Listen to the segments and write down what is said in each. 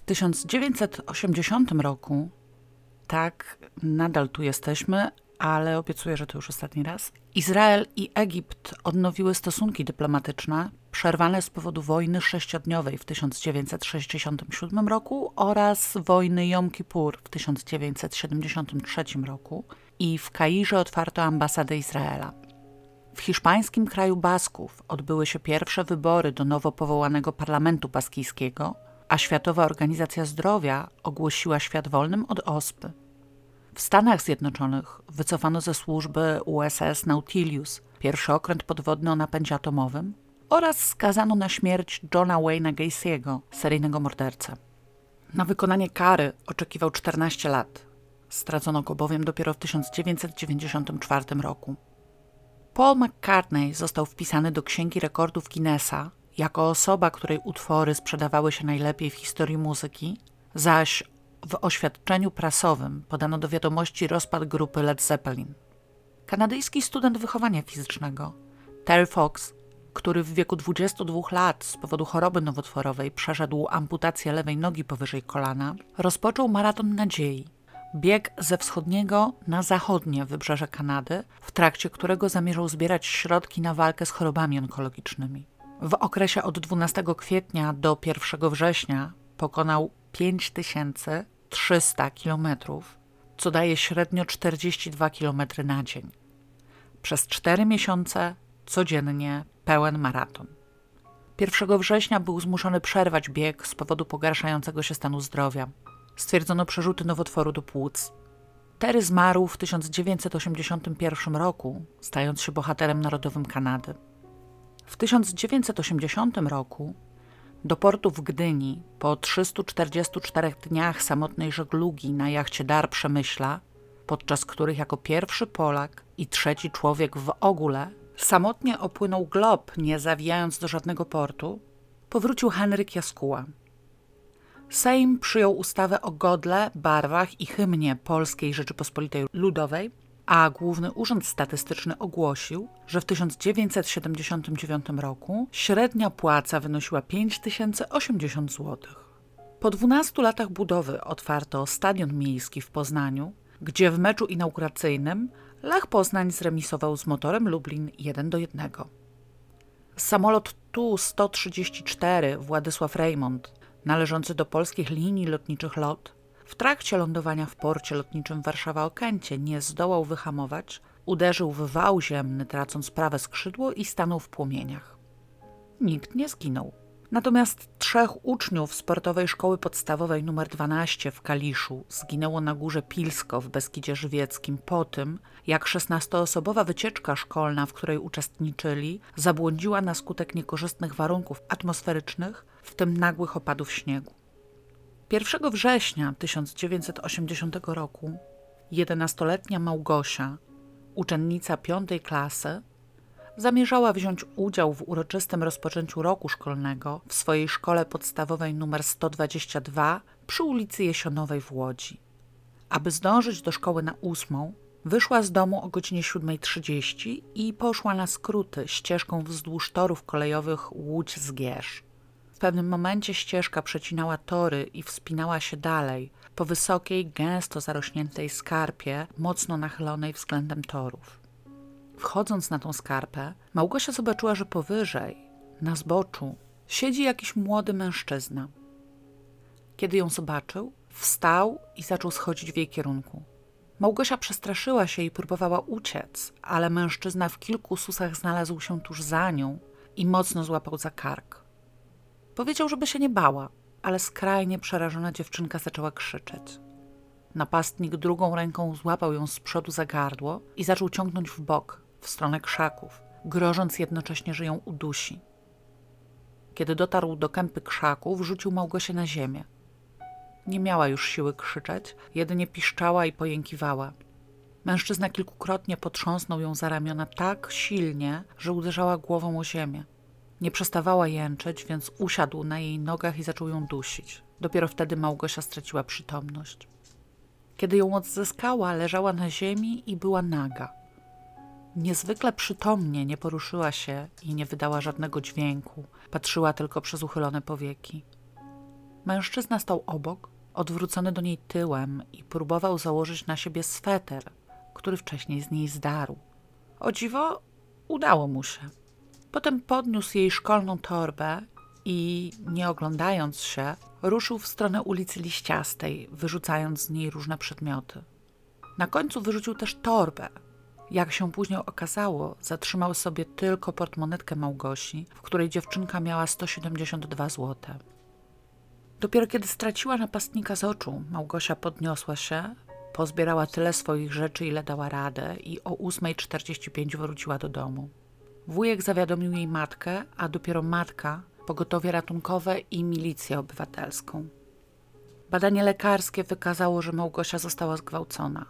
W 1980 roku, tak, nadal tu jesteśmy, ale obiecuję, że to już ostatni raz. Izrael i Egipt odnowiły stosunki dyplomatyczne przerwane z powodu wojny sześciodniowej w 1967 roku oraz wojny Jom Kippur w 1973 roku i w Kairze otwarto ambasadę Izraela. W hiszpańskim kraju Basków odbyły się pierwsze wybory do nowo powołanego parlamentu baskijskiego, a Światowa Organizacja Zdrowia ogłosiła świat wolnym od ospy. W Stanach Zjednoczonych wycofano ze służby USS Nautilus, pierwszy okręt podwodny o napędzie atomowym, oraz skazano na śmierć Johna Wayne'a Gacy'ego, seryjnego mordercę. Na wykonanie kary oczekiwał 14 lat. Stracono go bowiem dopiero w 1994 roku. Paul McCartney został wpisany do Księgi Rekordów Guinnessa jako osoba, której utwory sprzedawały się najlepiej w historii muzyki, zaś w oświadczeniu prasowym podano do wiadomości rozpad grupy Led Zeppelin. Kanadyjski student wychowania fizycznego Terry Fox, który w wieku 22 lat z powodu choroby nowotworowej przeszedł amputację lewej nogi powyżej kolana, rozpoczął maraton nadziei. Bieg ze wschodniego na zachodnie wybrzeże Kanady, w trakcie którego zamierzał zbierać środki na walkę z chorobami onkologicznymi. W okresie od 12 kwietnia do 1 września pokonał 5300 km, co daje średnio 42 km na dzień. Przez 4 miesiące codziennie pełen maraton. 1 września był zmuszony przerwać bieg z powodu pogarszającego się stanu zdrowia. Stwierdzono przerzuty nowotworu do płuc. Terry zmarł w 1981 roku, stając się bohaterem narodowym Kanady. W 1980 roku do portu w Gdyni po 344 dniach samotnej żeglugi na jachcie Dar Przemyśla, podczas których jako pierwszy Polak i trzeci człowiek w ogóle samotnie opłynął glob, nie zawijając do żadnego portu, powrócił Henryk Jaskuła. Sejm przyjął ustawę o godle, barwach i hymnie Polskiej Rzeczypospolitej Ludowej, a Główny Urząd Statystyczny ogłosił, że w 1979 roku średnia płaca wynosiła 5080 zł. Po 12 latach budowy otwarto stadion miejski w Poznaniu, gdzie w meczu inauguracyjnym Lech Poznań zremisował z motorem Lublin 1 do 1. Samolot Tu-134 Władysław Reymont, należący do polskich linii lotniczych LOT, w trakcie lądowania w porcie lotniczym Warszawa-Okęcie nie zdołał wyhamować, uderzył w wał ziemny, tracąc prawe skrzydło i stanął w płomieniach. Nikt nie zginął. Natomiast trzech uczniów sportowej szkoły podstawowej nr 12 w Kaliszu zginęło na górze Pilsko w Beskidzie Żywieckim po tym, jak 16-osobowa wycieczka szkolna, w której uczestniczyli, zabłądziła na skutek niekorzystnych warunków atmosferycznych, w tym nagłych opadów śniegu. 1 września 1980 roku 11-letnia Małgosia, uczennica piątej klasy, zamierzała wziąć udział w uroczystym rozpoczęciu roku szkolnego w swojej szkole podstawowej nr 122 przy ulicy Jesionowej w Łodzi. Aby zdążyć do szkoły na ósmą, wyszła z domu o godzinie 7.30 i poszła na skróty ścieżką wzdłuż torów kolejowych Łódź-Zgierz pewnym momencie ścieżka przecinała tory i wspinała się dalej, po wysokiej, gęsto zarośniętej skarpie, mocno nachylonej względem torów. Wchodząc na tą skarpę, Małgosia zobaczyła, że powyżej, na zboczu, siedzi jakiś młody mężczyzna. Kiedy ją zobaczył, wstał i zaczął schodzić w jej kierunku. Małgosia przestraszyła się i próbowała uciec, ale mężczyzna w kilku susach znalazł się tuż za nią i mocno złapał za kark. Powiedział, żeby się nie bała, ale skrajnie przerażona dziewczynka zaczęła krzyczeć. Napastnik drugą ręką złapał ją z przodu za gardło i zaczął ciągnąć w bok, w stronę krzaków, grożąc jednocześnie, że ją udusi. Kiedy dotarł do kępy krzaków, rzucił Małgosię na ziemię. Nie miała już siły krzyczeć, jedynie piszczała i pojękiwała. Mężczyzna kilkukrotnie potrząsnął ją za ramiona tak silnie, że uderzała głową o ziemię. Nie przestawała jęczeć, więc usiadł na jej nogach i zaczął ją dusić. Dopiero wtedy Małgosia straciła przytomność. Kiedy ją odzyskała, leżała na ziemi i była naga. Niezwykle przytomnie nie poruszyła się i nie wydała żadnego dźwięku, patrzyła tylko przez uchylone powieki. Mężczyzna stał obok, odwrócony do niej tyłem i próbował założyć na siebie sweter, który wcześniej z niej zdarł. O dziwo, udało mu się. Potem podniósł jej szkolną torbę i, nie oglądając się, ruszył w stronę ulicy Liściastej, wyrzucając z niej różne przedmioty. Na końcu wyrzucił też torbę. Jak się później okazało, zatrzymał sobie tylko portmonetkę Małgosi, w której dziewczynka miała 172 zł. Dopiero kiedy straciła napastnika z oczu, Małgosia podniosła się, pozbierała tyle swoich rzeczy, ile dała radę i o 8.45 wróciła do domu. Wujek zawiadomił jej matkę, a dopiero matka pogotowie ratunkowe i milicję obywatelską. Badanie lekarskie wykazało, że Małgosia została zgwałcona.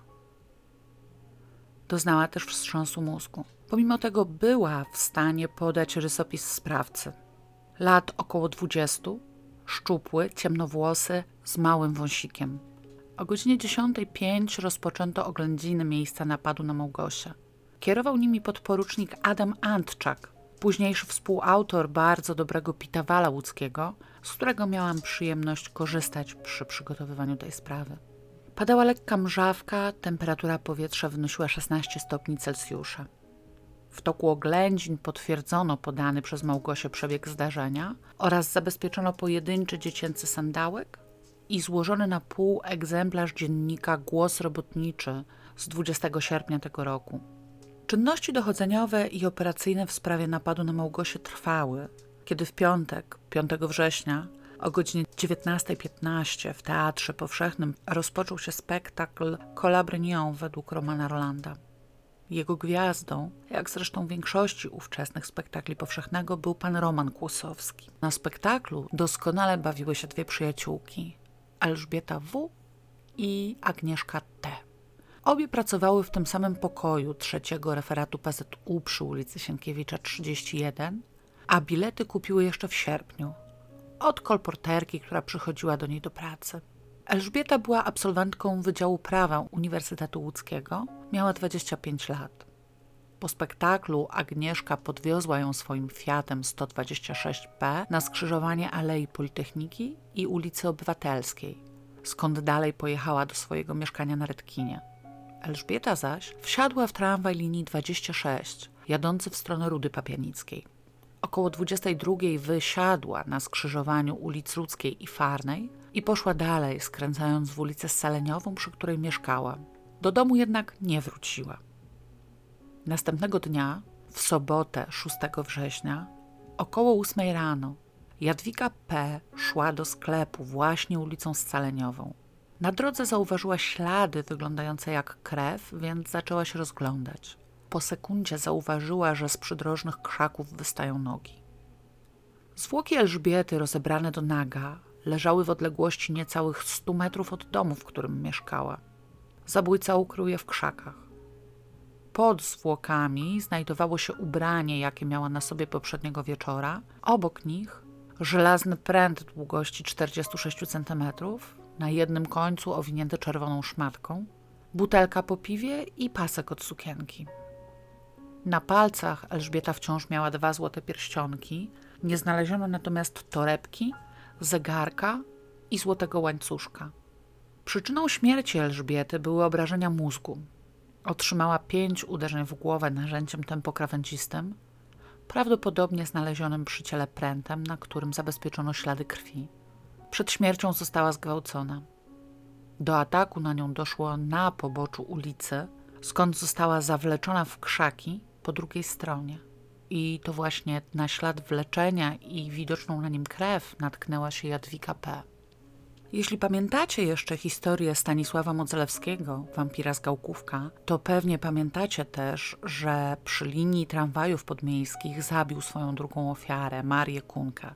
Doznała też wstrząsu mózgu. Pomimo tego była w stanie podać rysopis sprawcy. Lat około 20, szczupły, ciemnowłosy, z małym wąsikiem. O godzinie 10.05 rozpoczęto oględziny miejsca napadu na Małgosię. Kierował nimi podporucznik Adam Antczak, późniejszy współautor bardzo dobrego Pitawala łódzkiego, z którego miałam przyjemność korzystać przy przygotowywaniu tej sprawy. Padała lekka mrzawka, temperatura powietrza wynosiła 16 stopni Celsjusza. W toku oględzin potwierdzono podany przez Małgosię przebieg zdarzenia oraz zabezpieczono pojedynczy dziecięcy sandałek i złożony na pół egzemplarz dziennika Głos Robotniczy z 20 sierpnia tego roku. Czynności dochodzeniowe i operacyjne w sprawie napadu na Małgosię trwały, kiedy w piątek, 5 września, o godzinie 19.15 w Teatrze Powszechnym rozpoczął się spektakl Colabrignon według Romana Rolanda. Jego gwiazdą, jak zresztą większości ówczesnych spektakli powszechnego, był pan Roman Kłosowski. Na spektaklu doskonale bawiły się dwie przyjaciółki Elżbieta W. i Agnieszka T. Obie pracowały w tym samym pokoju trzeciego referatu PZU przy ulicy Sienkiewicza 31, a bilety kupiły jeszcze w sierpniu od kolporterki, która przychodziła do niej do pracy. Elżbieta była absolwentką Wydziału Prawa Uniwersytetu Łódzkiego, miała 25 lat. Po spektaklu Agnieszka podwiozła ją swoim Fiatem 126P na skrzyżowanie Alei Politechniki i ulicy Obywatelskiej, skąd dalej pojechała do swojego mieszkania na Redkinie. Elżbieta zaś wsiadła w tramwaj linii 26, jadący w stronę Rudy Papianickiej. Około 22 wysiadła na skrzyżowaniu ulic Ludzkiej i Farnej i poszła dalej, skręcając w ulicę Saleniową, przy której mieszkała. Do domu jednak nie wróciła. Następnego dnia, w sobotę 6 września, około 8 rano, Jadwiga P. szła do sklepu właśnie ulicą Scaleniową. Na drodze zauważyła ślady wyglądające jak krew, więc zaczęła się rozglądać. Po sekundzie zauważyła, że z przydrożnych krzaków wystają nogi. Zwłoki Elżbiety, rozebrane do naga, leżały w odległości niecałych stu metrów od domu, w którym mieszkała. Zabójca ukrył je w krzakach. Pod zwłokami znajdowało się ubranie, jakie miała na sobie poprzedniego wieczora. Obok nich żelazny pręt długości 46 cm, na jednym końcu owinięty czerwoną szmatką, butelka po piwie i pasek od sukienki. Na palcach Elżbieta wciąż miała dwa złote pierścionki, nie znaleziono natomiast torebki, zegarka i złotego łańcuszka. Przyczyną śmierci Elżbiety były obrażenia mózgu. Otrzymała pięć uderzeń w głowę narzędziem tempokrawędzistym, prawdopodobnie znalezionym przy ciele prętem, na którym zabezpieczono ślady krwi. Przed śmiercią została zgwałcona. Do ataku na nią doszło na poboczu ulicy, skąd została zawleczona w krzaki po drugiej stronie. I to właśnie na ślad wleczenia i widoczną na nim krew natknęła się Jadwiga P. Jeśli pamiętacie jeszcze historię Stanisława Modzelewskiego, wampira z Gałkówka, to pewnie pamiętacie też, że przy linii tramwajów podmiejskich zabił swoją drugą ofiarę, Marię Kunkę.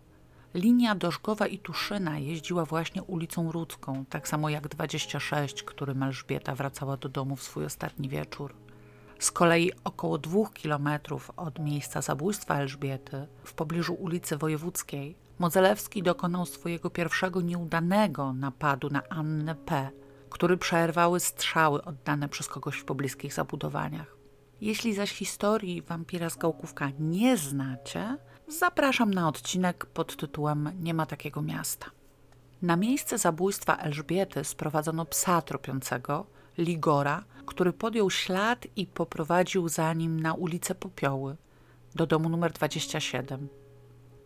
Linia Dożgowa i Tuszyna jeździła właśnie ulicą Rudzką, tak samo jak 26, którym Elżbieta wracała do domu w swój ostatni wieczór. Z kolei około dwóch kilometrów od miejsca zabójstwa Elżbiety, w pobliżu ulicy Wojewódzkiej, Modzelewski dokonał swojego pierwszego nieudanego napadu na Annę P., który przerwały strzały oddane przez kogoś w pobliskich zabudowaniach. Jeśli zaś historii wampira z Gałkówka nie znacie, zapraszam na odcinek pod tytułem Nie ma takiego miasta. Na miejsce zabójstwa Elżbiety sprowadzono psa tropiącego, Ligora, który podjął ślad i poprowadził za nim na ulicę Popioły, do domu numer 27.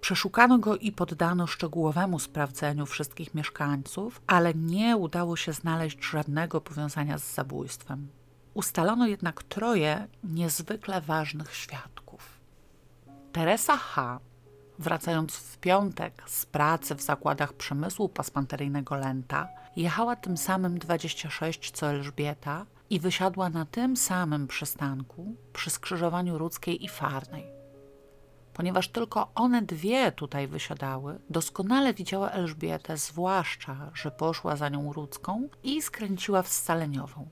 Przeszukano go i poddano szczegółowemu sprawdzeniu wszystkich mieszkańców, ale nie udało się znaleźć żadnego powiązania z zabójstwem. Ustalono jednak troje niezwykle ważnych świadków. Teresa H., wracając w piątek z pracy w zakładach przemysłu pasmanteryjnego Lenta, jechała tym samym 26 co Elżbieta i wysiadła na tym samym przystanku przy skrzyżowaniu Rudzkiej i Farnej. Ponieważ tylko one dwie tutaj wysiadały, doskonale widziała Elżbietę, zwłaszcza, że poszła za nią Rudzką i skręciła w Scaleniową.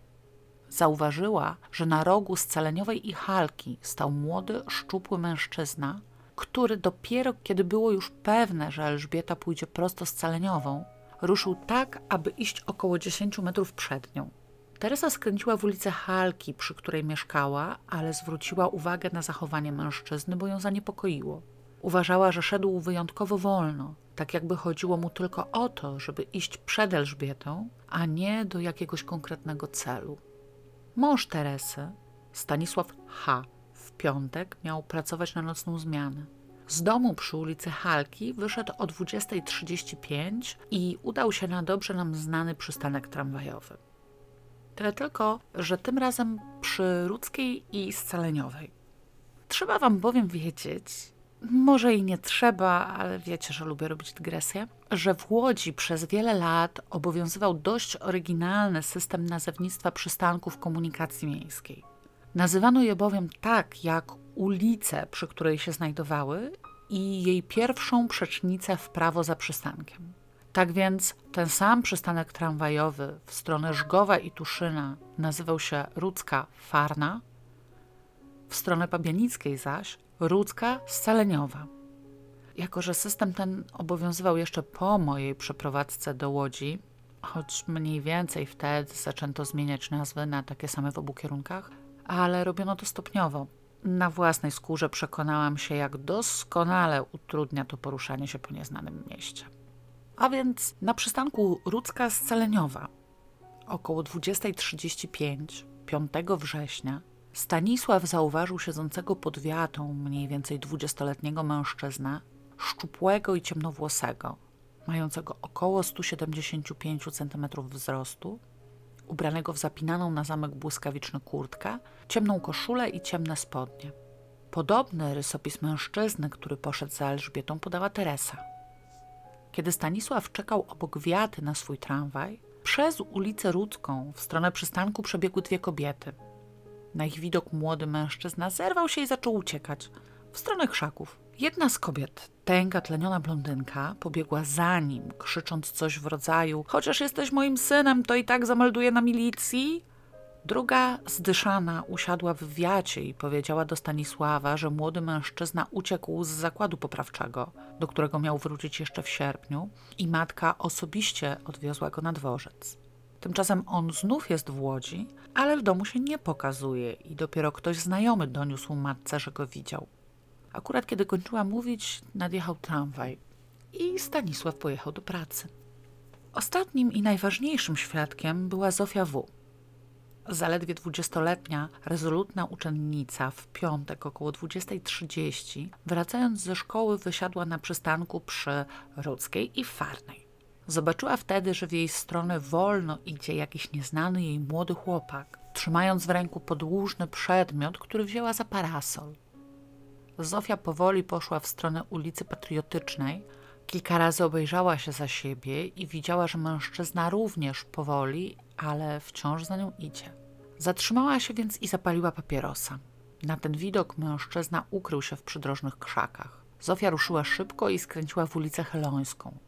Zauważyła, że na rogu Scaleniowej i Halki stał młody, szczupły mężczyzna, który dopiero kiedy było już pewne, że Elżbieta pójdzie prosto Scaleniową, ruszył tak, aby iść około 10 metrów przed nią. Teresa skręciła w ulicę Halki, przy której mieszkała, ale zwróciła uwagę na zachowanie mężczyzny, bo ją zaniepokoiło. Uważała, że szedł wyjątkowo wolno, tak jakby chodziło mu tylko o to, żeby iść przed Elżbietą, a nie do jakiegoś konkretnego celu. Mąż Teresy, Stanisław H., w piątek miał pracować na nocną zmianę. Z domu przy ulicy Halki wyszedł o 20.35 i udał się na dobrze nam znany przystanek tramwajowy. Tyle tylko, że tym razem przy Rudzkiej i Scaleniowej. Trzeba wam bowiem wiedzieć, może i nie trzeba, ale wiecie, że lubię robić dygresję, że w Łodzi przez wiele lat obowiązywał dość oryginalny system nazewnictwa przystanków komunikacji miejskiej. Nazywano je bowiem tak, jak ulicę, przy której się znajdowały i jej pierwszą przecznicę w prawo za przystankiem. Tak więc ten sam przystanek tramwajowy w stronę Żgowa i Tuszyna nazywał się Rudzka Farna, w stronę Pabianickiej zaś Rudzka Scaleniowa. Jako, że system ten obowiązywał jeszcze po mojej przeprowadzce do Łodzi, choć mniej więcej wtedy zaczęto zmieniać nazwy na takie same w obu kierunkach, ale robiono to stopniowo. Na własnej skórze przekonałam się, jak doskonale utrudnia to poruszanie się po nieznanym mieście. A więc na przystanku Rudzka Scaleniowa około 20.35 5 września Stanisław zauważył siedzącego pod wiatą mniej więcej dwudziestoletniego mężczyznę, szczupłego i ciemnowłosego, mającego około 175 cm wzrostu, ubranego w zapinaną na zamek błyskawiczny kurtkę, ciemną koszulę i ciemne spodnie. Podobny rysopis mężczyzny, który poszedł za Elżbietą, podała Teresa. Kiedy Stanisław czekał obok wiaty na swój tramwaj, przez ulicę Rudzką w stronę przystanku przebiegły dwie kobiety. Na ich widok młody mężczyzna zerwał się i zaczął uciekać w stronę krzaków. Jedna z kobiet, tęga, tleniona blondynka, pobiegła za nim, krzycząc coś w rodzaju: Chociaż jesteś moim synem, to i tak zamelduję na milicji. Druga, zdyszana, usiadła w wiacie i powiedziała do Stanisława, że młody mężczyzna uciekł z zakładu poprawczego, do którego miał wrócić jeszcze w sierpniu, i matka osobiście odwiozła go na dworzec. Tymczasem on znów jest w Łodzi, ale w domu się nie pokazuje i dopiero ktoś znajomy doniósł matce, że go widział. Akurat kiedy kończyła mówić, nadjechał tramwaj i Stanisław pojechał do pracy. Ostatnim i najważniejszym świadkiem była Zofia W. Zaledwie dwudziestoletnia, rezolutna uczennica w piątek około 20.30, wracając ze szkoły, wysiadła na przystanku przy Rudzkiej i Farnej. Zobaczyła wtedy, że w jej stronę wolno idzie jakiś nieznany jej młody chłopak, trzymając w ręku podłużny przedmiot, który wzięła za parasol. Zofia powoli poszła w stronę ulicy Patriotycznej. Kilka razy obejrzała się za siebie i widziała, że mężczyzna również powoli, ale wciąż za nią idzie. Zatrzymała się więc i zapaliła papierosa. Na ten widok mężczyzna ukrył się w przydrożnych krzakach. Zofia ruszyła szybko i skręciła w ulicę Helońską.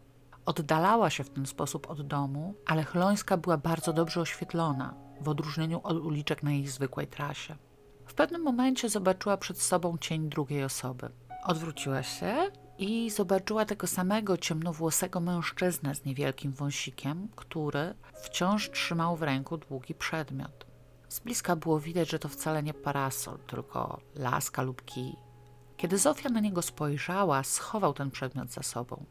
Oddalała się w ten sposób od domu, ale Helońska była bardzo dobrze oświetlona, w odróżnieniu od uliczek na jej zwykłej trasie. W pewnym momencie zobaczyła przed sobą cień drugiej osoby. Odwróciła się i zobaczyła tego samego ciemnowłosego mężczyznę z niewielkim wąsikiem, który wciąż trzymał w ręku długi przedmiot. Z bliska było widać, że to wcale nie parasol, tylko laska lub kij. Kiedy Zofia na niego spojrzała, schował ten przedmiot za sobą.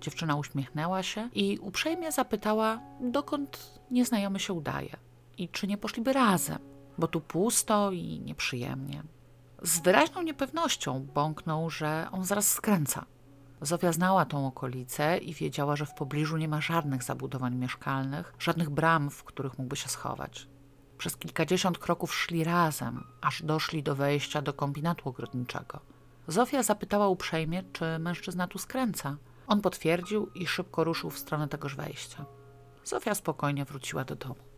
Dziewczyna uśmiechnęła się i uprzejmie zapytała, dokąd nieznajomy się udaje i czy nie poszliby razem, bo tu pusto i nieprzyjemnie. Z wyraźną niepewnością bąknął, że on zaraz skręca. Zofia znała tą okolicę i wiedziała, że w pobliżu nie ma żadnych zabudowań mieszkalnych, żadnych bram, w których mógłby się schować. Przez kilkadziesiąt kroków szli razem, aż doszli do wejścia do kombinatu ogrodniczego. Zofia zapytała uprzejmie, czy mężczyzna tu skręca. On potwierdził i szybko ruszył w stronę tegoż wejścia. Zofia spokojnie wróciła do domu.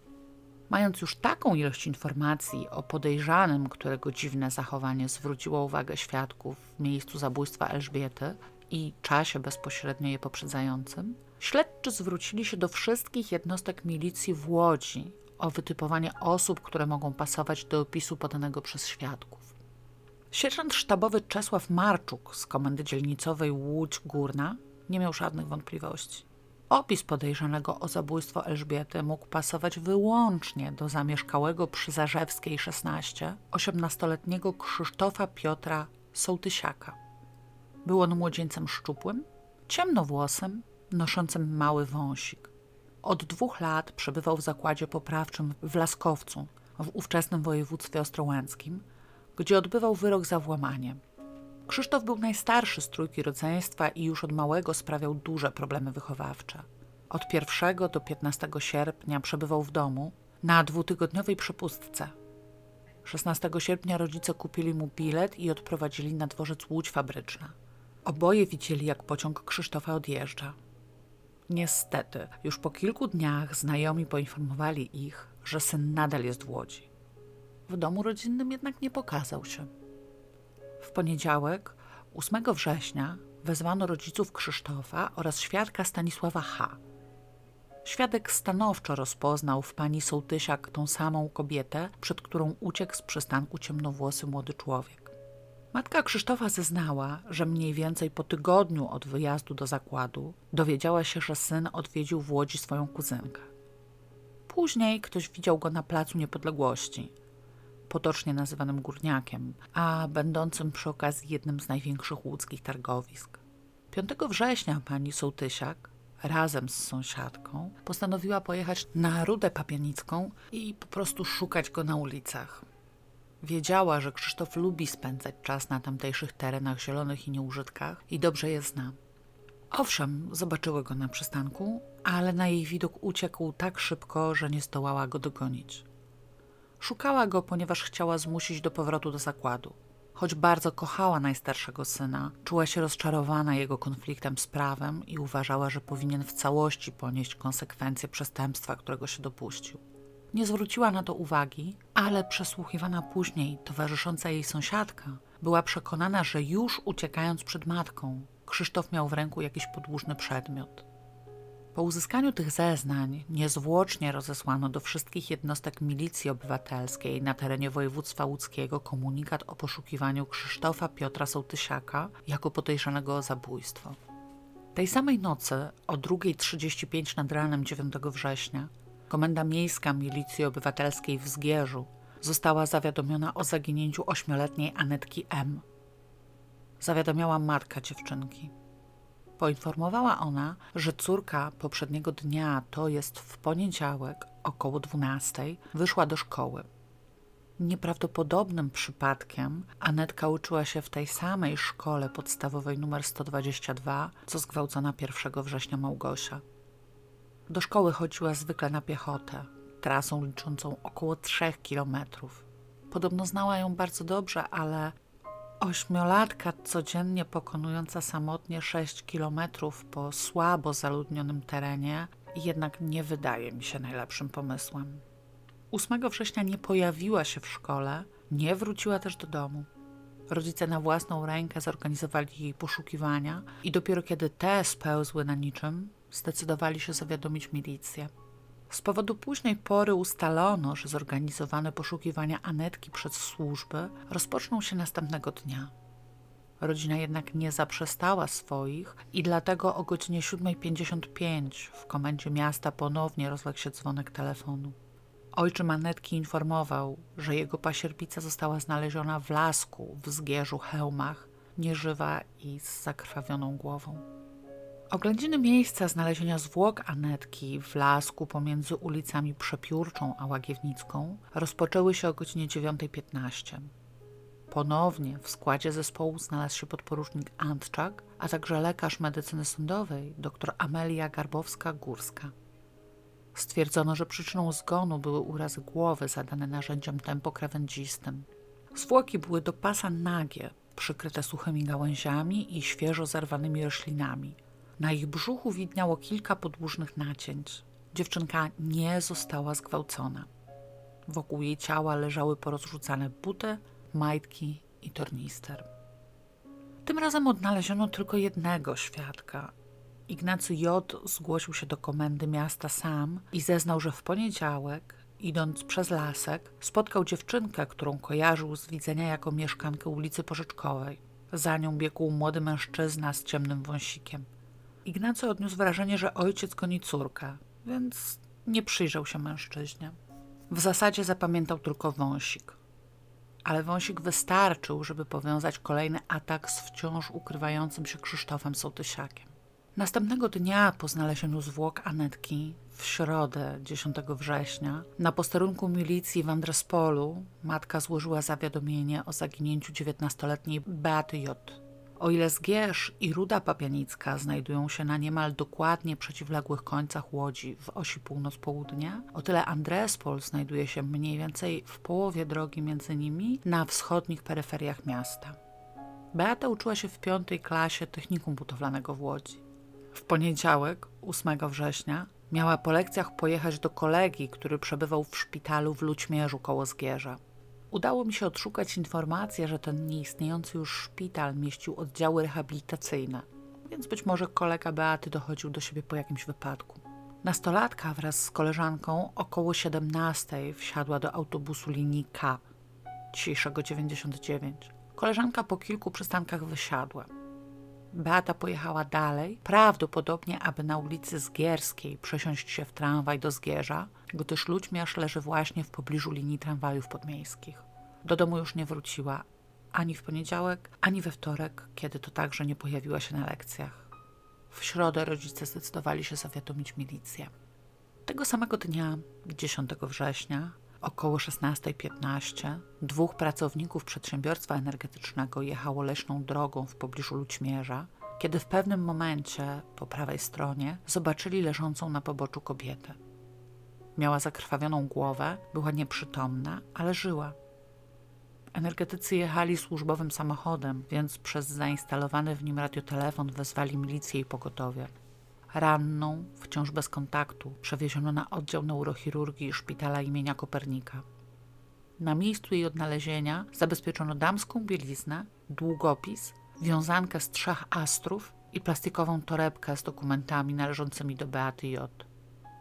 Mając już taką ilość informacji o podejrzanym, którego dziwne zachowanie zwróciło uwagę świadków w miejscu zabójstwa Elżbiety i czasie bezpośrednio je poprzedzającym, śledczy zwrócili się do wszystkich jednostek milicji w Łodzi o wytypowanie osób, które mogą pasować do opisu podanego przez świadków. Sierżant sztabowy Czesław Marczuk z komendy dzielnicowej Łódź Górna nie miał żadnych wątpliwości. Opis podejrzanego o zabójstwo Elżbiety mógł pasować wyłącznie do zamieszkałego przy Zarzewskiej 16 osiemnastoletniego Krzysztofa Piotra Sołtysiaka. Był on młodzieńcem szczupłym, ciemnowłosym, noszącym mały wąsik. Od dwóch lat przebywał w zakładzie poprawczym w Laskowcu, w ówczesnym województwie ostrołęckim, gdzie odbywał wyrok za włamanie. Krzysztof był najstarszy z trójki rodzeństwa i już od małego sprawiał duże problemy wychowawcze. Od 1 do 15 sierpnia przebywał w domu na dwutygodniowej przepustce. 16 sierpnia rodzice kupili mu bilet i odprowadzili na dworzec Łódź Fabryczna. Oboje widzieli, jak pociąg Krzysztofa odjeżdża. Niestety, już po kilku dniach znajomi poinformowali ich, że syn nadal jest w Łodzi. W domu rodzinnym jednak nie pokazał się. W poniedziałek, 8 września, wezwano rodziców Krzysztofa oraz świadka Stanisława H. Świadek stanowczo rozpoznał w pani Sołtysiak tą samą kobietę, przed którą uciekł z przystanku ciemnowłosy młody człowiek. Matka Krzysztofa zeznała, że mniej więcej po tygodniu od wyjazdu do zakładu dowiedziała się, że syn odwiedził w Łodzi swoją kuzynkę. Później ktoś widział go na Placu Niepodległości, potocznie nazywanym Górniakiem, a będącym przy okazji jednym z największych łódzkich targowisk. 5 września pani Sołtysiak razem z sąsiadką postanowiła pojechać na Rudę Papianicką i po prostu szukać go na ulicach. Wiedziała, że Krzysztof lubi spędzać czas na tamtejszych terenach zielonych i nieużytkach i dobrze je zna. Owszem, zobaczyły go na przystanku, ale na jej widok uciekł tak szybko, że nie zdołała go dogonić. Szukała go, ponieważ chciała zmusić do powrotu do zakładu. Choć bardzo kochała najstarszego syna, czuła się rozczarowana jego konfliktem z prawem i uważała, że powinien w całości ponieść konsekwencje przestępstwa, którego się dopuścił. Nie zwróciła na to uwagi, ale przesłuchiwana później towarzysząca jej sąsiadka była przekonana, że już uciekając przed matką, Krzysztof miał w ręku jakiś podłużny przedmiot. Po uzyskaniu tych zeznań niezwłocznie rozesłano do wszystkich jednostek milicji obywatelskiej na terenie województwa łódzkiego komunikat o poszukiwaniu Krzysztofa Piotra Sołtysiaka jako podejrzanego o zabójstwo. Tej samej nocy o 2.35 nad ranem 9 września Komenda Miejska Milicji Obywatelskiej w Zgierzu została zawiadomiona o zaginięciu ośmioletniej Anetki M. Zawiadomiała matka dziewczynki. Poinformowała ona, że córka poprzedniego dnia, to jest w poniedziałek około 12, wyszła do szkoły. Nieprawdopodobnym przypadkiem Anetka uczyła się w tej samej szkole podstawowej numer 122, co zgwałcona 1 września Małgosia. Do szkoły chodziła zwykle na piechotę, trasą liczącą około 3 kilometrów. Podobno znała ją bardzo dobrze, ale Ośmiolatka codziennie pokonująca samotnie 6 kilometrów po słabo zaludnionym terenie jednak nie wydaje mi się najlepszym pomysłem. 8 września nie pojawiła się w szkole, nie wróciła też do domu. Rodzice na własną rękę zorganizowali jej poszukiwania i dopiero kiedy te spełzły na niczym, zdecydowali się zawiadomić milicję. Z powodu późnej pory ustalono, że zorganizowane poszukiwania Anetki przez służby rozpoczną się następnego dnia. Rodzina jednak nie zaprzestała swoich i dlatego o godzinie 7.55 w komendzie miasta ponownie rozległ się dzwonek telefonu. Ojczym Anetki informował, że jego pasierbica została znaleziona w lasku w Zgierzu Chełmach, nieżywa i z zakrwawioną głową. Oględziny miejsca znalezienia zwłok Anetki w lasku pomiędzy ulicami Przepiórczą a Łagiewnicką rozpoczęły się o godzinie 9.15. Ponownie w składzie zespołu znalazł się podporucznik Antczak, a także lekarz medycyny sądowej dr Amelia Garbowska-Górska. Stwierdzono, że przyczyną zgonu były urazy głowy zadane narzędziem tempokrawędzistym. Zwłoki były do pasa nagie, przykryte suchymi gałęziami i świeżo zerwanymi roślinami. Na ich brzuchu widniało kilka podłużnych nacięć. Dziewczynka nie została zgwałcona. Wokół jej ciała leżały porozrzucane buty, majtki i tornister. Tym razem odnaleziono tylko jednego świadka. Ignacy J. zgłosił się do komendy miasta sam i zeznał, że w poniedziałek, idąc przez lasek, spotkał dziewczynkę, którą kojarzył z widzenia jako mieszkankę ulicy Porzeczkowej. Za nią biegł młody mężczyzna z ciemnym wąsikiem. Ignacy odniósł wrażenie, że ojciec goni córkę, więc nie przyjrzał się mężczyźnie. W zasadzie zapamiętał tylko wąsik ale wąsik wystarczył, żeby powiązać kolejny atak z wciąż ukrywającym się Krzysztofem Sołtysiakiem. Następnego dnia po znalezieniu zwłok Anetki, w środę 10 września, na posterunku milicji w Andrespolu matka złożyła zawiadomienie o zaginięciu 19-letniej Beaty J. O ile Zgierz i Ruda Papianicka znajdują się na niemal dokładnie przeciwległych końcach łodzi w osi północ-południe, o tyle Andrespol znajduje się mniej więcej w połowie drogi między nimi na wschodnich peryferiach miasta. Beata uczyła się w piątej klasie technikum budowlanego w Łodzi. W poniedziałek, 8 września, miała po lekcjach pojechać do kolegi, który przebywał w szpitalu w Lućmierzu koło Zgierza. Udało mi się odszukać informację, że ten nieistniejący już szpital mieścił oddziały rehabilitacyjne, więc być może kolega Beaty dochodził do siebie po jakimś wypadku. Nastolatka wraz z koleżanką około 17 wsiadła do autobusu linii K, dzisiejszego 99. Koleżanka po kilku przystankach wysiadła. Beata pojechała dalej, prawdopodobnie aby na ulicy Zgierskiej przesiąść się w tramwaj do Zgierza, gdyż Ludźmiarz leży właśnie w pobliżu linii tramwajów podmiejskich. Do domu już nie wróciła ani w poniedziałek, ani we wtorek, kiedy to także nie pojawiła się na lekcjach. W środę rodzice zdecydowali się zawiadomić milicję. Tego samego dnia, 10 września, około 16.15, dwóch pracowników przedsiębiorstwa energetycznego jechało leśną drogą w pobliżu Ludźmierza, kiedy w pewnym momencie po prawej stronie zobaczyli leżącą na poboczu kobietę. Miała zakrwawioną głowę, była nieprzytomna, ale żyła. Energetycy jechali służbowym samochodem, więc przez zainstalowany w nim radiotelefon wezwali milicję i pogotowie. Ranną, wciąż bez kontaktu, przewieziono na oddział neurochirurgii szpitala imienia Kopernika. Na miejscu jej odnalezienia zabezpieczono damską bieliznę, długopis, wiązankę z trzech astrów i plastikową torebkę z dokumentami należącymi do Beaty J.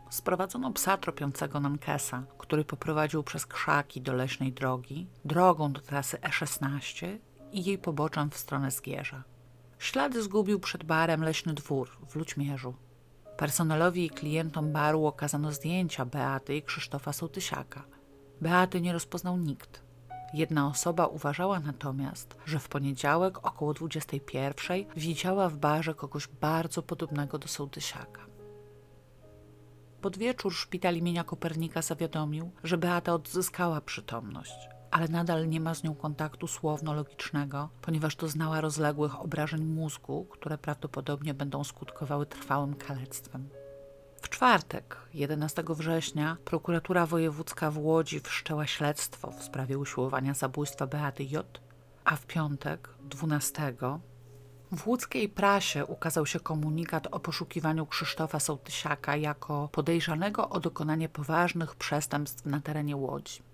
Sprowadzono psa tropiącego Nankesa, który poprowadził przez krzaki do leśnej drogi, drogą do trasy E16 i jej poboczem w stronę Zgierza. Ślady zgubił przed barem Leśny Dwór w Lućmierzu. Personelowi i klientom baru okazano zdjęcia Beaty i Krzysztofa Sołtysiaka. Beaty nie rozpoznał nikt. Jedna osoba uważała natomiast, że w poniedziałek około 21 widziała w barze kogoś bardzo podobnego do Sołtysiaka. Pod wieczór szpital imienia Kopernika zawiadomił, że Beata odzyskała przytomność, ale nadal nie ma z nią kontaktu słowno-logicznego, ponieważ doznała rozległych obrażeń mózgu, które prawdopodobnie będą skutkowały trwałym kalectwem. W czwartek, 11 września, prokuratura wojewódzka w Łodzi wszczęła śledztwo w sprawie usiłowania zabójstwa Beaty J., a w piątek, 12, w łódzkiej prasie ukazał się komunikat o poszukiwaniu Krzysztofa Sołtysiaka jako podejrzanego o dokonanie poważnych przestępstw na terenie Łodzi.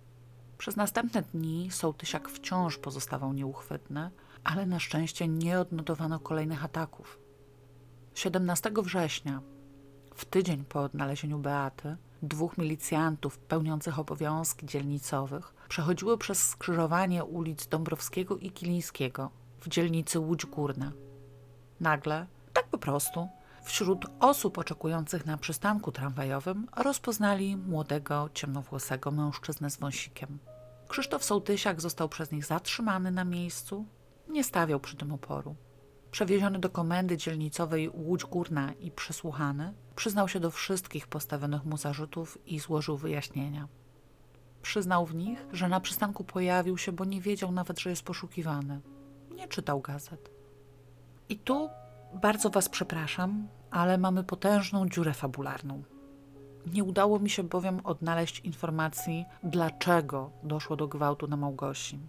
Przez następne dni Sołtysiak wciąż pozostawał nieuchwytny, ale na szczęście nie odnotowano kolejnych ataków. 17 września, w tydzień po odnalezieniu Beaty, dwóch milicjantów pełniących obowiązki dzielnicowych przechodziło przez skrzyżowanie ulic Dąbrowskiego i Kilińskiego w dzielnicy Łódź Górna. Nagle, tak po prostu, wśród osób oczekujących na przystanku tramwajowym rozpoznali młodego, ciemnowłosego mężczyznę z wąsikiem. Krzysztof Sołtysiak został przez nich zatrzymany na miejscu, nie stawiał przy tym oporu. Przewieziony do komendy dzielnicowej Łódź Górna i przesłuchany, przyznał się do wszystkich postawionych mu zarzutów i złożył wyjaśnienia. Przyznał w nich, że na przystanku pojawił się, bo nie wiedział nawet, że jest poszukiwany. Nie czytał gazet. I tu bardzo Was przepraszam, ale mamy potężną dziurę fabularną. Nie udało mi się bowiem odnaleźć informacji, dlaczego doszło do gwałtu na Małgosi.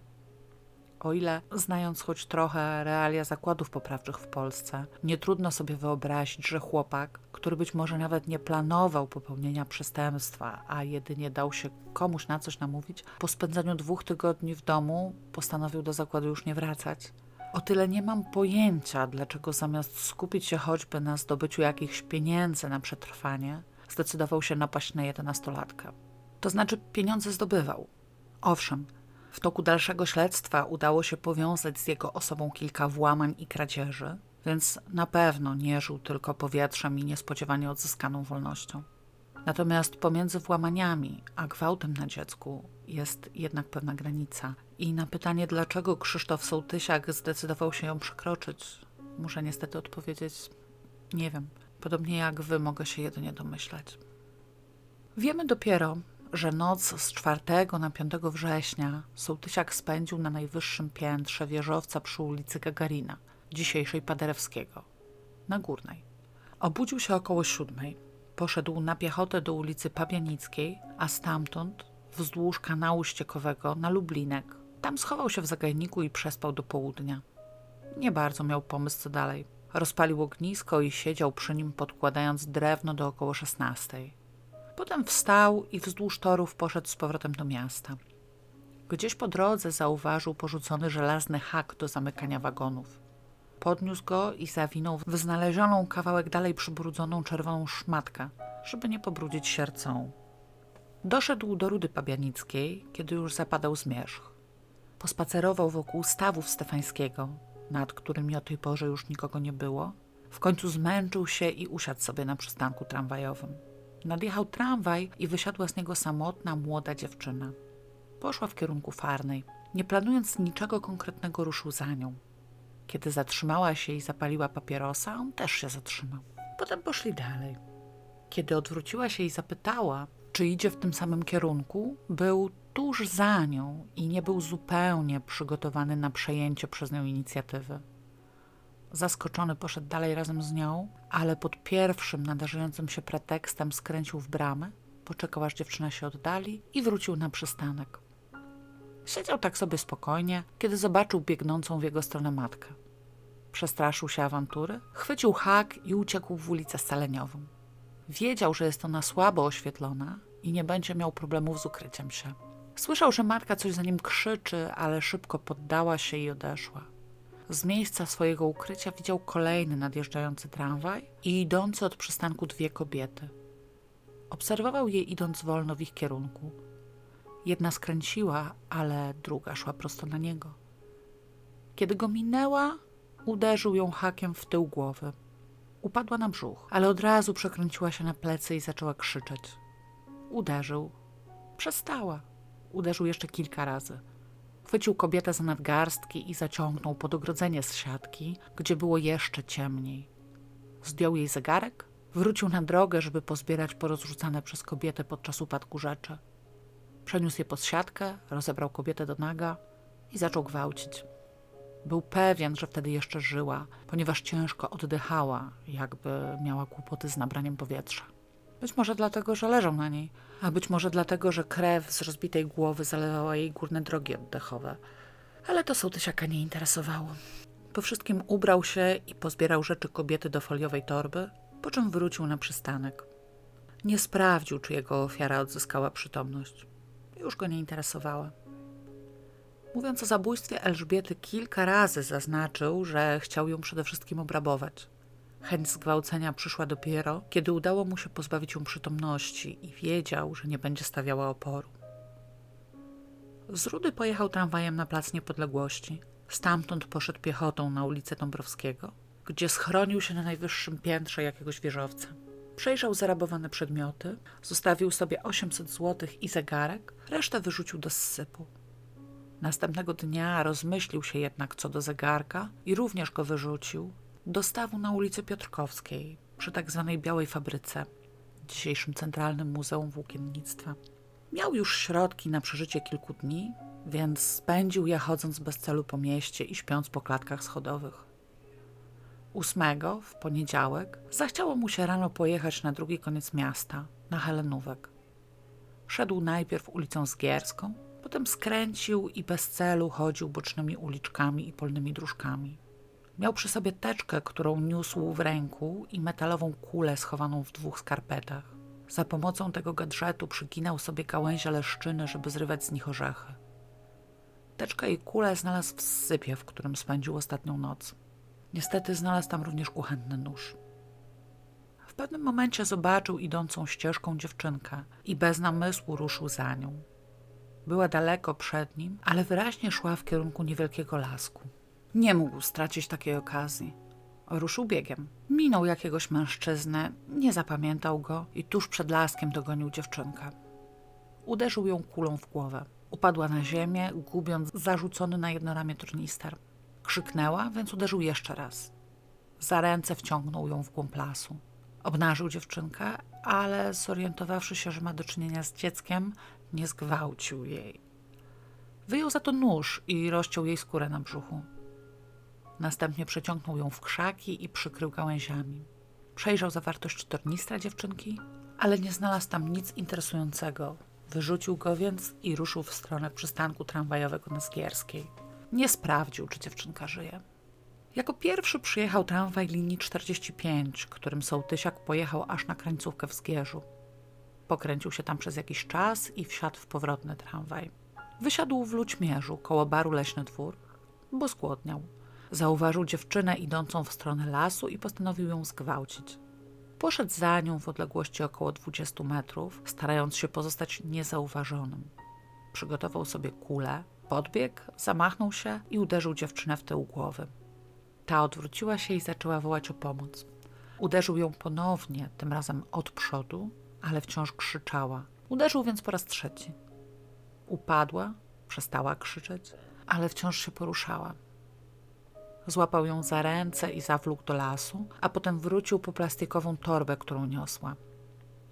O ile, znając choć trochę realia zakładów poprawczych w Polsce, nie trudno sobie wyobrazić, że chłopak, który być może nawet nie planował popełnienia przestępstwa, a jedynie dał się komuś na coś namówić, po spędzeniu dwóch tygodni w domu postanowił do zakładu już nie wracać. O tyle nie mam pojęcia, dlaczego zamiast skupić się choćby na zdobyciu jakichś pieniędzy na przetrwanie, zdecydował się napaść na jedenastolatkę. To znaczy, pieniądze zdobywał. Owszem, w toku dalszego śledztwa udało się powiązać z jego osobą kilka włamań i kradzieży, więc na pewno nie żył tylko powietrzem i niespodziewanie odzyskaną wolnością. Natomiast pomiędzy włamaniami a gwałtem na dziecku jest jednak pewna granica. I na pytanie, dlaczego Krzysztof Sołtysiak zdecydował się ją przekroczyć, muszę niestety odpowiedzieć: nie wiem. Podobnie jak wy, mogę się jedynie domyślać. Wiemy dopiero, że noc z 4 na 5 września Sołtysiak spędził na najwyższym piętrze wieżowca przy ulicy Gagarina, dzisiejszej Paderewskiego, na Górnej. Obudził się około siódmej. Poszedł na piechotę do ulicy Pabianickiej, a stamtąd wzdłuż kanału ściekowego na Lublinek. Tam schował się w zagajniku i przespał do południa. Nie bardzo miał pomysł co dalej. Rozpalił ognisko i siedział przy nim podkładając drewno do około szesnastej. Potem wstał i wzdłuż torów poszedł z powrotem do miasta. Gdzieś po drodze zauważył porzucony żelazny hak do zamykania wagonów. Podniósł go i zawinął w znalezioną kawałek dalej przybrudzoną czerwoną szmatkę, żeby nie pobrudzić siercą. Doszedł do Rudy Pabianickiej, kiedy już zapadał zmierzch. Pospacerował wokół stawów Stefańskiego, nad którymi o tej porze już nikogo nie było. W końcu zmęczył się i usiadł sobie na przystanku tramwajowym. Nadjechał tramwaj i wysiadła z niego samotna, młoda dziewczyna. Poszła w kierunku farnej. Nie planując niczego konkretnego, ruszył za nią. Kiedy zatrzymała się i zapaliła papierosa, on też się zatrzymał. Potem poszli dalej. Kiedy odwróciła się i zapytała, czy idzie w tym samym kierunku, był tuż za nią i nie był zupełnie przygotowany na przejęcie przez nią inicjatywy. Zaskoczony poszedł dalej razem z nią, ale pod pierwszym nadarzającym się pretekstem skręcił w bramę, poczekał aż dziewczyna się oddali i wrócił na przystanek. Siedział tak sobie spokojnie, kiedy zobaczył biegnącą w jego stronę matkę. Przestraszył się awantury, chwycił hak i uciekł w ulicę Scaleniową. Wiedział, że jest ona słabo oświetlona i nie będzie miał problemów z ukryciem się. Słyszał, że matka coś za nim krzyczy, ale szybko poddała się i odeszła. Z miejsca swojego ukrycia widział kolejny nadjeżdżający tramwaj i idące od przystanku dwie kobiety. Obserwował je idąc wolno w ich kierunku. Jedna skręciła, ale druga szła prosto na niego. Kiedy go minęła, uderzył ją hakiem w tył głowy. Upadła na brzuch, ale od razu przekręciła się na plecy i zaczęła krzyczeć. Uderzył. Przestała. Uderzył jeszcze kilka razy. Chwycił kobietę za nadgarstki i zaciągnął pod ogrodzenie z siatki, gdzie było jeszcze ciemniej. Zdjął jej zegarek, wrócił na drogę, żeby pozbierać porozrzucane przez kobietę podczas upadku rzeczy. Przeniósł je pod siatkę, rozebrał kobietę do naga i zaczął gwałcić. Był pewien, że wtedy jeszcze żyła, ponieważ ciężko oddychała, jakby miała kłopoty z nabraniem powietrza. Być może dlatego, że leżał na niej, a być może dlatego, że krew z rozbitej głowy zalewała jej górne drogi oddechowe. Ale to sołtysiaka nie interesowało. Po wszystkim ubrał się i pozbierał rzeczy kobiety do foliowej torby, po czym wrócił na przystanek. Nie sprawdził, czy jego ofiara odzyskała przytomność. Już go nie interesowała. Mówiąc o zabójstwie Elżbiety, kilka razy zaznaczył, że chciał ją przede wszystkim obrabować. Chęć zgwałcenia przyszła dopiero, kiedy udało mu się pozbawić ją przytomności i wiedział, że nie będzie stawiała oporu. Z Rudy pojechał tramwajem na Plac Niepodległości. Stamtąd poszedł piechotą na ulicę Dąbrowskiego, gdzie schronił się na najwyższym piętrze jakiegoś wieżowca. Przejrzał zarabowane przedmioty, zostawił sobie 800 złotych i zegarek, resztę wyrzucił do zsypu. Następnego dnia rozmyślił się jednak co do zegarka i również go wyrzucił do stawu na ulicy Piotrkowskiej przy tak zwanej Białej Fabryce, dzisiejszym Centralnym Muzeum Włókiennictwa. Miał już środki na przeżycie kilku dni, więc spędził je chodząc bez celu po mieście i śpiąc po klatkach schodowych. Ósmego, w poniedziałek, zachciało mu się rano pojechać na drugi koniec miasta, na Helenówek. Szedł najpierw ulicą Zgierską, potem skręcił i bez celu chodził bocznymi uliczkami i polnymi dróżkami. Miał przy sobie teczkę, którą niósł w ręku i metalową kulę schowaną w dwóch skarpetach. Za pomocą tego gadżetu przyginał sobie gałęzie leszczyny, żeby zrywać z nich orzechy. Teczkę i kulę znalazł w sypie, w którym spędził ostatnią noc. Niestety znalazł tam również kuchenny nóż. W pewnym momencie zobaczył idącą ścieżką dziewczynkę i bez namysłu ruszył za nią. Była daleko przed nim, ale wyraźnie szła w kierunku niewielkiego lasku. Nie mógł stracić takiej okazji. Ruszył biegiem. Minął jakiegoś mężczyznę, nie zapamiętał go i tuż przed laskiem dogonił dziewczynkę. Uderzył ją kulą w głowę. Upadła na ziemię, gubiąc zarzucony na jedno ramię tornister. Krzyknęła, więc uderzył jeszcze raz. Za ręce wciągnął ją w głąb lasu. Obnażył dziewczynkę, ale zorientowawszy się, że ma do czynienia z dzieckiem, nie zgwałcił jej. Wyjął za to nóż i rozciął jej skórę na brzuchu. Następnie przeciągnął ją w krzaki i przykrył gałęziami. Przejrzał zawartość tornistra dziewczynki, ale nie znalazł tam nic interesującego. Wyrzucił go więc i ruszył w stronę przystanku tramwajowego na Zgierskiej. Nie sprawdził, czy dziewczynka żyje. Jako pierwszy przyjechał tramwaj linii 45, którym sołtysiak pojechał aż na krańcówkę w Zgierzu. Pokręcił się tam przez jakiś czas i wsiadł w powrotny tramwaj. Wysiadł w Lućmierzu, koło baru Leśny Dwór, bo skłodniał. Zauważył dziewczynę idącą w stronę lasu i postanowił ją zgwałcić. Poszedł za nią w odległości około 20 metrów, starając się pozostać niezauważonym. Przygotował sobie kulę, podbiegł, zamachnął się i uderzył dziewczynę w tył głowy. Ta odwróciła się i zaczęła wołać o pomoc. Uderzył ją ponownie, tym razem od przodu, ale wciąż krzyczała. Uderzył więc po raz trzeci. Upadła, przestała krzyczeć, ale wciąż się poruszała. Złapał ją za ręce i zawlókł do lasu, a potem wrócił po plastikową torbę, którą niosła.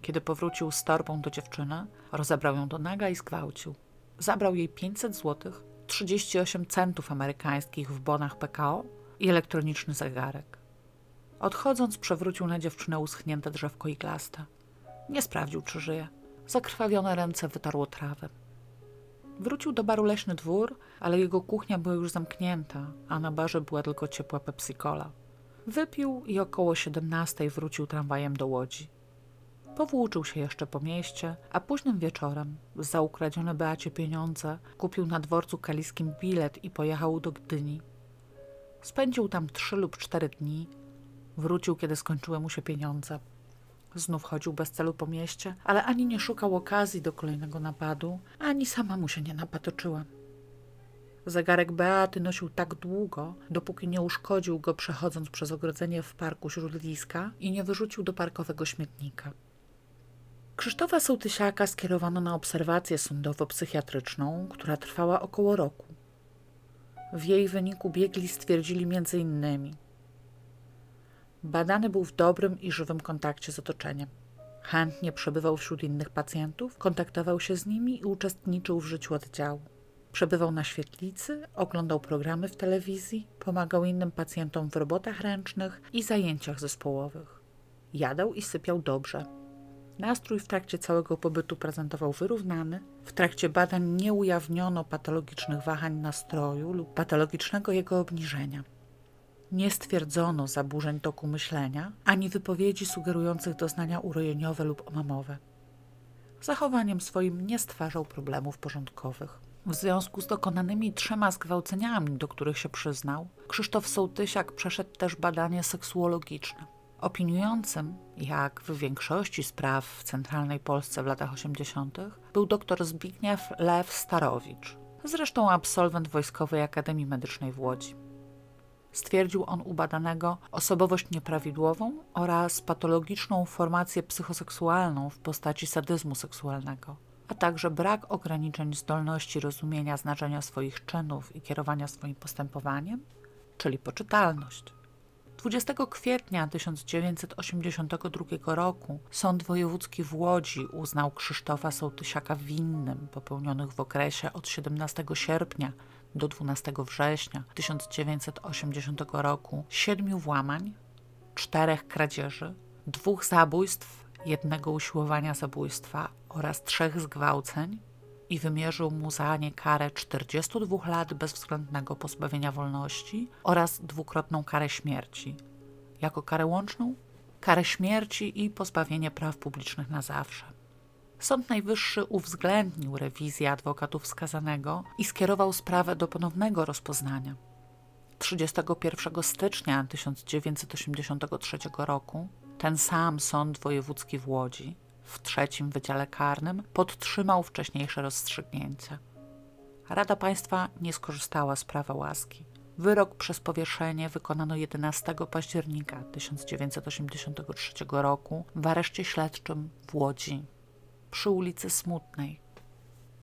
Kiedy powrócił z torbą do dziewczyny, rozebrał ją do naga i zgwałcił. Zabrał jej 500 zł, 38 centów amerykańskich w bonach PKO i elektroniczny zegarek. Odchodząc, przewrócił na dziewczynę uschnięte drzewko iglaste. Nie sprawdził, czy żyje. Zakrwawione ręce wytarło trawę. Wrócił do baru Leśny Dwór, ale jego kuchnia była już zamknięta, a na barze była tylko ciepła Pepsi-Cola. Wypił i około 17 wrócił tramwajem do Łodzi. Powłóczył się jeszcze po mieście, a późnym wieczorem za ukradzione Beacie pieniądze kupił na dworcu kaliskim bilet i pojechał do Gdyni. Spędził tam trzy lub cztery dni. Wrócił, kiedy skończyły mu się pieniądze. Znów chodził bez celu po mieście, ale ani nie szukał okazji do kolejnego napadu, ani sama mu się nie napatoczyła. Zegarek Beaty nosił tak długo, dopóki nie uszkodził go przechodząc przez ogrodzenie w parku śródliska i nie wyrzucił do parkowego śmietnika. Krzysztofa Sołtysiaka skierowano na obserwację sądowo-psychiatryczną, która trwała około roku. W jej wyniku biegli stwierdzili innymi Badany był w dobrym i żywym kontakcie z otoczeniem. Chętnie przebywał wśród innych pacjentów, kontaktował się z nimi i uczestniczył w życiu oddziału. Przebywał na świetlicy, oglądał programy w telewizji, pomagał innym pacjentom w robotach ręcznych i zajęciach zespołowych. Jadał i sypiał dobrze. Nastrój w trakcie całego pobytu prezentował wyrównany. W trakcie badań nie ujawniono patologicznych wahań nastroju lub patologicznego jego obniżenia. Nie stwierdzono zaburzeń toku myślenia ani wypowiedzi sugerujących doznania urojeniowe lub omamowe. Zachowaniem swoim nie stwarzał problemów porządkowych. W związku z dokonanymi trzema zgwałceniami, do których się przyznał, Krzysztof Sołtysiak przeszedł też badanie seksuologiczne. Opiniującym, jak w większości spraw w centralnej Polsce w latach 80., był dr Zbigniew Lew Starowicz, zresztą absolwent Wojskowej Akademii Medycznej w Łodzi. Stwierdził on u badanego osobowość nieprawidłową oraz patologiczną formację psychoseksualną w postaci sadyzmu seksualnego. a także brak ograniczeń zdolności rozumienia znaczenia swoich czynów i kierowania swoim postępowaniem, czyli poczytalność. 20 kwietnia 1982 roku Sąd Wojewódzki w Łodzi uznał Krzysztofa Sołtysiaka winnym popełnionych w okresie od 17 sierpnia do 12 września 1980 roku siedmiu włamań, czterech kradzieży, dwóch zabójstw, jednego usiłowania zabójstwa oraz trzech zgwałceń i wymierzył mu za nie karę 42 lat bezwzględnego pozbawienia wolności oraz dwukrotną karę śmierci. Jako karę łączną? Karę śmierci i pozbawienie praw publicznych na zawsze. Sąd Najwyższy uwzględnił rewizję adwokatów skazanego i skierował sprawę do ponownego rozpoznania. 31 stycznia 1983 roku ten sam Sąd Wojewódzki w Łodzi w trzecim Wydziale Karnym podtrzymał wcześniejsze rozstrzygnięcie. Rada Państwa nie skorzystała z prawa łaski. Wyrok przez powieszenie wykonano 11 października 1983 roku w areszcie śledczym w Łodzi шо улица Смутной.